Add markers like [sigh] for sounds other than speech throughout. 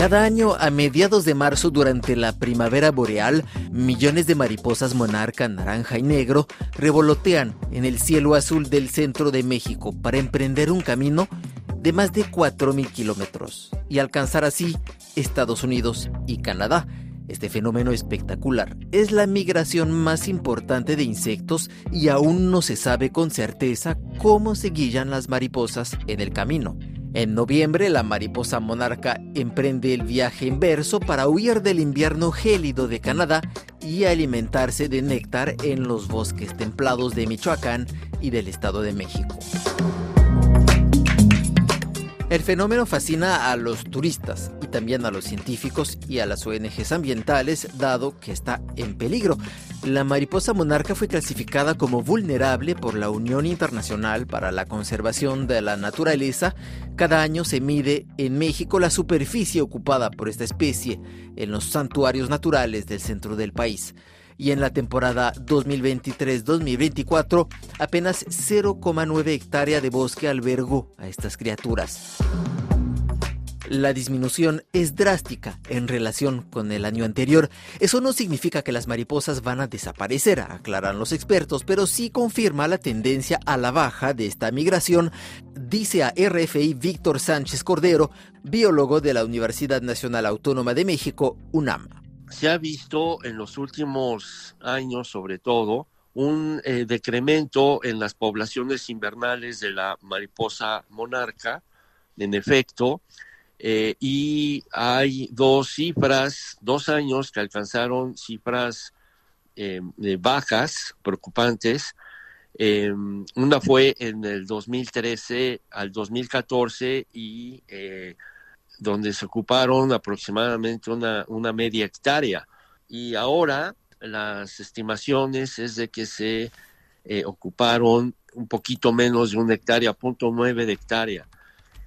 Cada año, a mediados de marzo, durante la primavera boreal, millones de mariposas monarca naranja y negro revolotean en el cielo azul del centro de México para emprender un camino de más de 4.000 kilómetros y alcanzar así Estados Unidos y Canadá. Este fenómeno espectacular es la migración más importante de insectos y aún no se sabe con certeza cómo se guían las mariposas en el camino. En noviembre, la mariposa monarca emprende el viaje inverso para huir del invierno gélido de Canadá y alimentarse de néctar en los bosques templados de Michoacán y del Estado de México. El fenómeno fascina a los turistas y también a los científicos y a las ONGs ambientales, dado que está en peligro. La mariposa monarca fue clasificada como vulnerable por la Unión Internacional para la Conservación de la Naturaleza. Cada año se mide en México la superficie ocupada por esta especie en los santuarios naturales del centro del país y en la temporada 2023-2024 apenas 0,9 hectárea de bosque albergó a estas criaturas. La disminución es drástica en relación con el año anterior. Eso no significa que las mariposas van a desaparecer, aclaran los expertos, pero sí confirma la tendencia a la baja de esta migración, dice a RFI Víctor Sánchez Cordero, biólogo de la Universidad Nacional Autónoma de México, UNAM se ha visto en los últimos años, sobre todo, un eh, decremento en las poblaciones invernales de la mariposa monarca, en efecto, eh, y hay dos cifras, dos años que alcanzaron cifras eh, bajas, preocupantes. una fue en el 2013 al 2014 y donde se ocuparon aproximadamente una, una media hectárea. Y ahora las estimaciones es de que se eh, ocuparon un poquito menos de una hectárea, punto nueve de hectárea.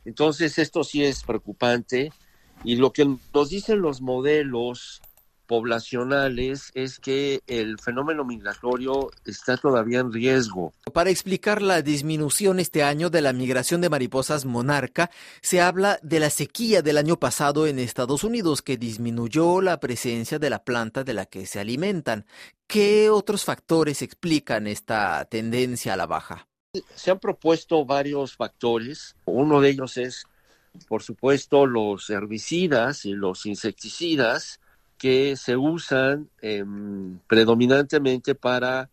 Entonces esto sí es preocupante y lo que nos dicen los modelos poblacionales es que el fenómeno migratorio está todavía en riesgo. Para explicar la disminución este año de la migración de mariposas monarca, se habla de la sequía del año pasado en Estados Unidos que disminuyó la presencia de la planta de la que se alimentan. ¿Qué otros factores explican esta tendencia a la baja? Se han propuesto varios factores. Uno de ellos es, por supuesto, los herbicidas y los insecticidas que se usan em, predominantemente para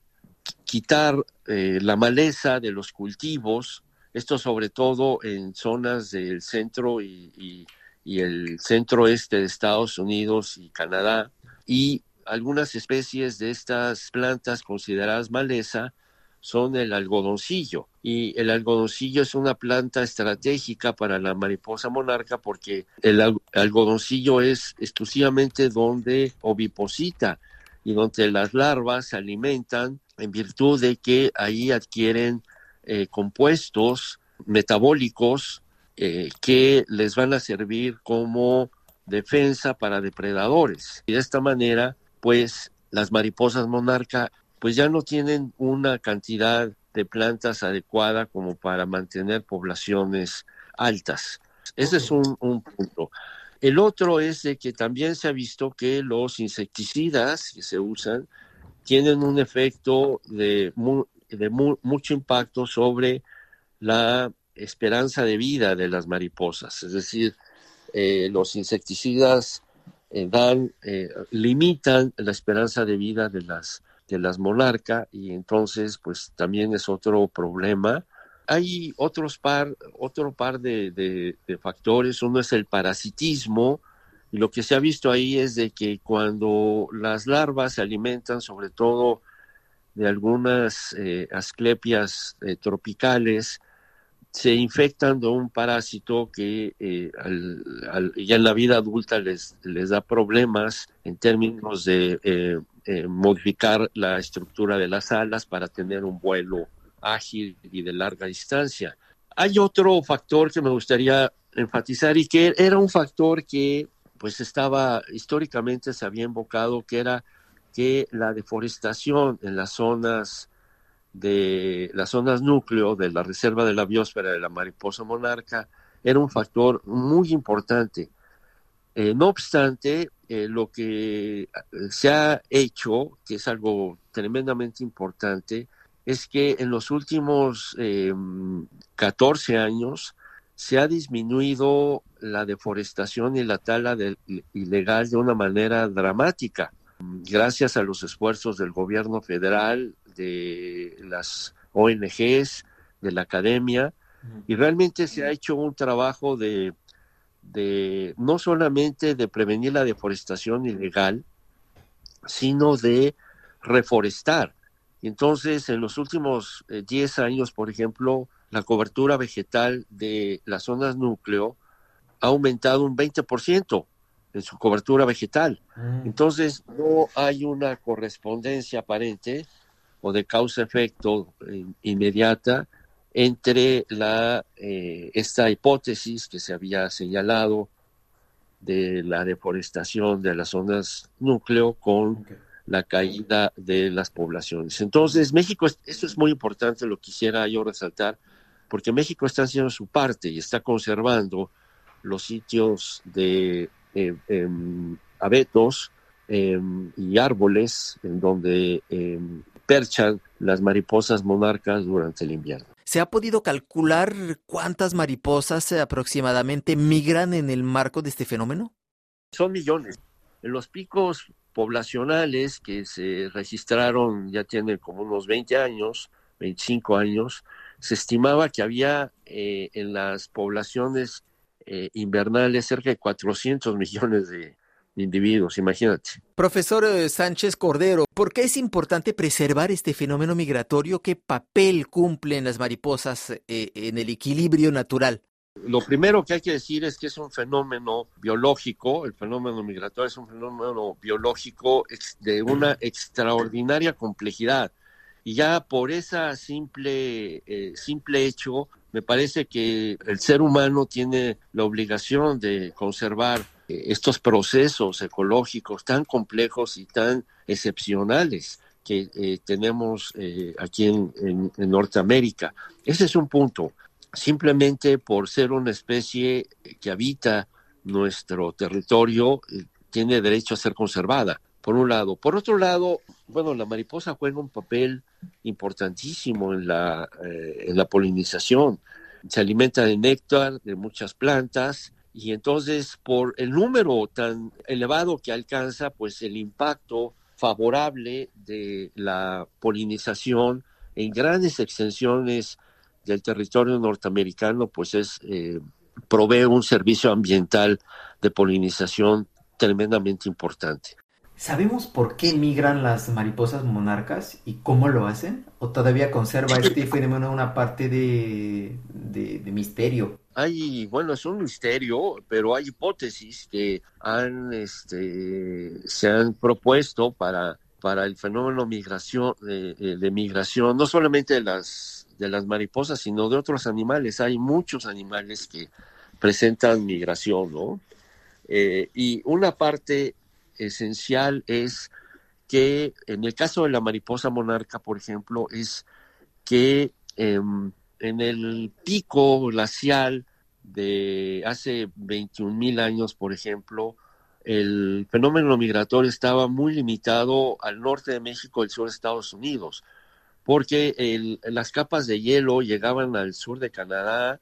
quitar eh, la maleza de los cultivos, esto sobre todo en zonas del centro y, y el centro este de Estados Unidos y Canadá, y algunas especies de estas plantas consideradas maleza son el algodoncillo. Y el algodoncillo es una planta estratégica para la mariposa monarca porque el algodoncillo es exclusivamente donde oviposita y donde las larvas se alimentan en virtud de que ahí adquieren eh, compuestos metabólicos eh, que les van a servir como defensa para depredadores. Y de esta manera, pues las mariposas monarca pues ya no tienen una cantidad de plantas adecuada como para mantener poblaciones altas. Ese es un, punto. El otro es de que también se ha visto que los insecticidas que se usan tienen un efecto de, de mucho impacto sobre la esperanza de vida de las mariposas. Es decir, eh, los insecticidas eh, dan, eh, limitan la esperanza de vida de las de las monarcas y entonces pues también es otro problema. Hay otros par, otro par de, factores, uno es el parasitismo, y lo que se ha visto ahí es de que cuando las larvas se alimentan sobre todo de algunas eh, asclepias eh, tropicales, se infectan de un parásito que eh, ya en la vida adulta les, les da problemas en términos de eh, modificar la estructura de las alas para tener un vuelo ágil y de larga distancia. Hay otro factor que me gustaría enfatizar y que era un factor que pues estaba históricamente se había invocado que era que la deforestación en las zonas de las zonas núcleo de la reserva de la biosfera de la mariposa monarca era un factor muy importante Eh, no obstante, eh, lo que se ha hecho, que es algo tremendamente importante, es que en los últimos 14 años se ha disminuido la deforestación y la tala ilegal de una manera dramática, gracias a los esfuerzos del gobierno federal, de las ONGs, de la academia, y realmente se ha hecho un trabajo de, de no solamente de prevenir la deforestación ilegal, sino de reforestar. Entonces, en los últimos 10 eh, años, por ejemplo, la cobertura vegetal de las zonas núcleo ha aumentado un 20% en su cobertura vegetal. Mm. Entonces, no hay una correspondencia aparente o de causa-efecto eh, inmediata entre la, eh, esta hipótesis que se había señalado de la deforestación de las zonas núcleo con la caída de las poblaciones. Entonces, México, esto es muy importante, lo quisiera yo resaltar, porque México está haciendo su parte y está conservando los sitios de eh, em, abetos em, y árboles en donde em, perchan las mariposas monarcas durante el invierno. ¿Se ha podido calcular cuántas mariposas aproximadamente migran en el marco de este fenómeno? Son millones. Los picos poblacionales que se registraron ya tienen como unos 20 años, 25 años, se estimaba que había eh, en las poblaciones eh, invernales cerca de 400 millones de, individuos, imagínate. Profesor eh, Sánchez Cordero, ¿por qué es importante preservar este fenómeno migratorio? ¿Qué papel cumplen las mariposas eh, en el equilibrio natural? Lo primero que hay que decir es que es un fenómeno biológico, el fenómeno migratorio es un fenómeno biológico de una extraordinaria complejidad. Y ya por ese simple, eh, simple hecho, me parece que el ser humano tiene la obligación de conservar estos procesos ecológicos tan complejos y tan excepcionales que eh, tenemos eh, aquí en, Norteamérica. Ese es un punto. Simplemente por ser una especie que habita nuestro territorio, eh, tiene derecho a ser conservada, por un lado. Por otro lado, bueno, la mariposa juega un papel importantísimo en la, en la polinización. Se alimenta de néctar de muchas plantas, y entonces por el número tan elevado que alcanza, pues el impacto favorable de la polinización en grandes extensiones del territorio norteamericano, pues es eh, provee un servicio ambiental de polinización tremendamente importante. ¿Sabemos por qué migran las mariposas monarcas y cómo lo hacen? ¿O todavía conserva [laughs] este fenómeno una parte de, de, misterio? Hay, bueno, es un misterio, pero hay hipótesis que han, este, se han propuesto para, para el fenómeno migración, de, migración, no solamente de las, de las mariposas, sino de otros animales. Hay muchos animales que presentan migración, ¿no? Eh, y una parte esencial es que en el caso de la mariposa monarca, por ejemplo, es que em, en el pico glacial de hace 21 mil años, por ejemplo, el fenómeno migratorio estaba muy limitado al norte de México y al sur de Estados Unidos, porque las capas de hielo llegaban al sur de Canadá,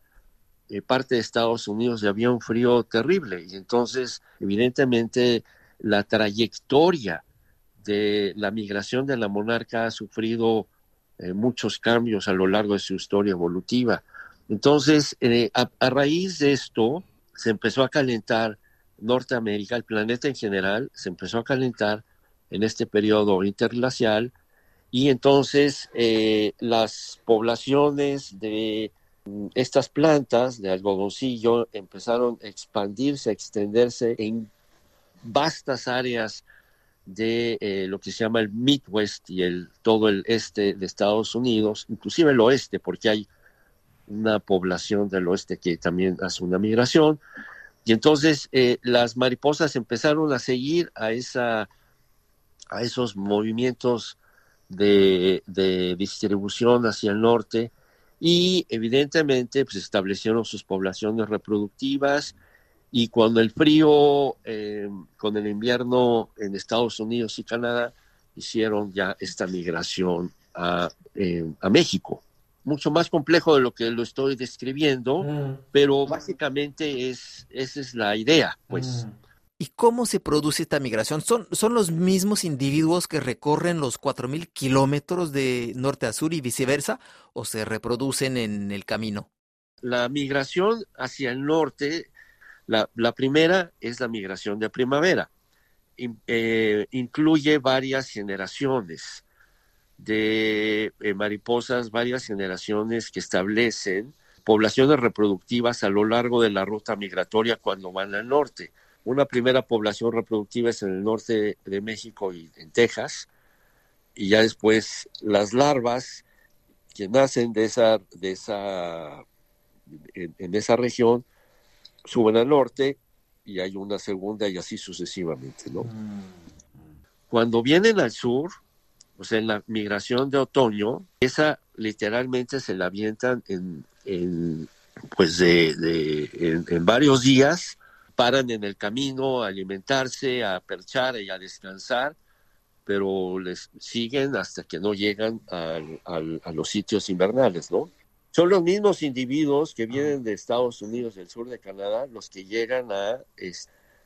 eh, parte de Estados Unidos, y había un frío terrible. Y entonces, evidentemente, la trayectoria de la migración de la monarca ha sufrido eh, muchos cambios a lo largo de su historia evolutiva. Entonces, eh, a, raíz de esto, se empezó a calentar Norteamérica, el planeta en general, se empezó a calentar en este periodo interglacial y entonces eh, las poblaciones de mm, estas plantas de algodoncillo empezaron a expandirse, a extenderse en vastas áreas de eh, lo que se llama el Midwest y el todo el este de Estados Unidos, inclusive el oeste, porque hay una población del oeste que también hace una migración. Y entonces eh, las mariposas empezaron a seguir a, esa, a esos movimientos de, de distribución hacia el norte y evidentemente pues establecieron sus poblaciones reproductivas Y cuando el frío, eh, con el invierno en Estados Unidos y Canadá, hicieron ya esta migración a, eh, a México. Mucho más complejo de lo que lo estoy describiendo, mm. pero básicamente es, esa es la idea, pues. Mm. ¿Y cómo se produce esta migración? ¿Son, son los mismos individuos que recorren los 4.000 kilómetros de norte a sur y viceversa o se reproducen en el camino? La migración hacia el norte, la, la primera es la migración de primavera. Eh, incluye varias generaciones de eh, mariposas, varias generaciones que establecen poblaciones reproductivas a lo largo de la ruta migratoria cuando van al norte una primera población reproductiva es en el norte de México y en Texas, y ya después las larvas que nacen de esa, de esa, en, esa región suben al norte y hay una segunda y así sucesivamente, ¿no? Mm. Cuando vienen al sur, sea, en la migración de otoño, esa literalmente se la avientan en, pues de, en, varios días paran en el camino a alimentarse, a perchar y a descansar, pero les siguen hasta que no llegan a los sitios invernales, ¿no? Son los mismos individuos que vienen de Estados Unidos, del sur de Canadá, los que llegan a,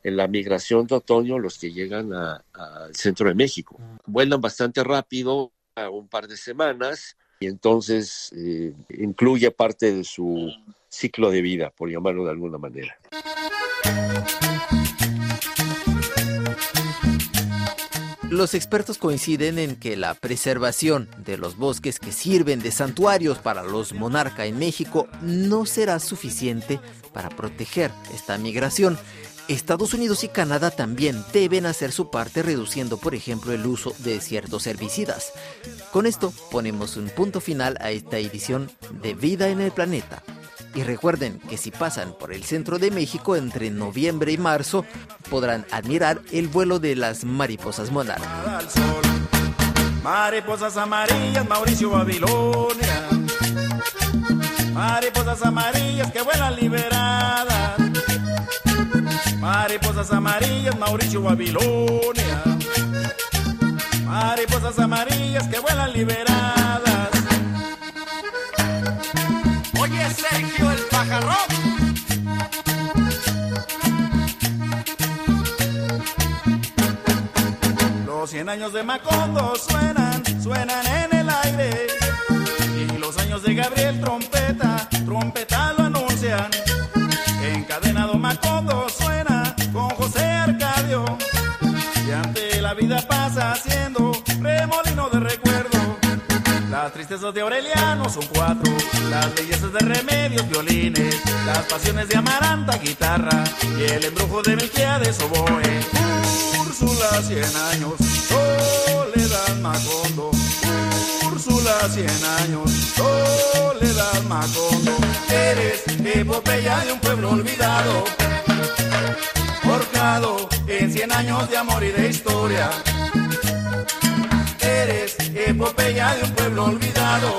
en la migración de otoño, los que llegan al centro de México. Vuelan bastante rápido, a un par de semanas, y entonces eh, incluye parte de su ciclo de vida, por llamarlo de alguna manera. Los expertos coinciden en que la preservación de los bosques que sirven de santuarios para los monarcas en México no será suficiente para proteger esta migración. Estados Unidos y Canadá también deben hacer su parte reduciendo, por ejemplo, el uso de ciertos herbicidas. Con esto ponemos un punto final a esta edición de Vida en el Planeta. Y recuerden que si pasan por el centro de México entre noviembre y marzo, podrán admirar el vuelo de las mariposas monarcas. Mariposas amarillas, Mauricio Babilonia. Mariposas amarillas que vuelan liberadas. Mariposas amarillas, Mauricio Babilonia. Mariposas amarillas que vuelan liberadas. Sergio el pajarrón. Los cien años de Macondo suenan, suenan en el aire. Y los años de Gabriel Trompeta, trompeta tristezas de Aureliano son cuatro, las bellezas de remedios, violines, las pasiones de Amaranta, guitarra, y el embrujo de de oboe. Úrsula, cien años, soledad Macondo. Úrsula, cien años, soledad Macondo. Eres epopeya de un pueblo olvidado, forjado en cien años de amor y de historia eres epopeya de un pueblo olvidado,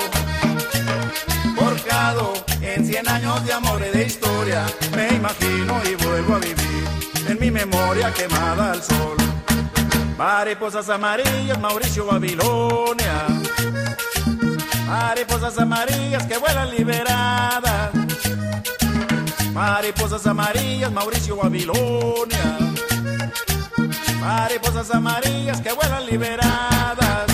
forjado en cien años de amor y de historia. Me imagino y vuelvo a vivir en mi memoria quemada al sol. Mariposas amarillas, Mauricio Babilonia. Mariposas amarillas que vuelan liberadas. Mariposas amarillas, Mauricio Babilonia mariposas amarillas que vuelan liberadas.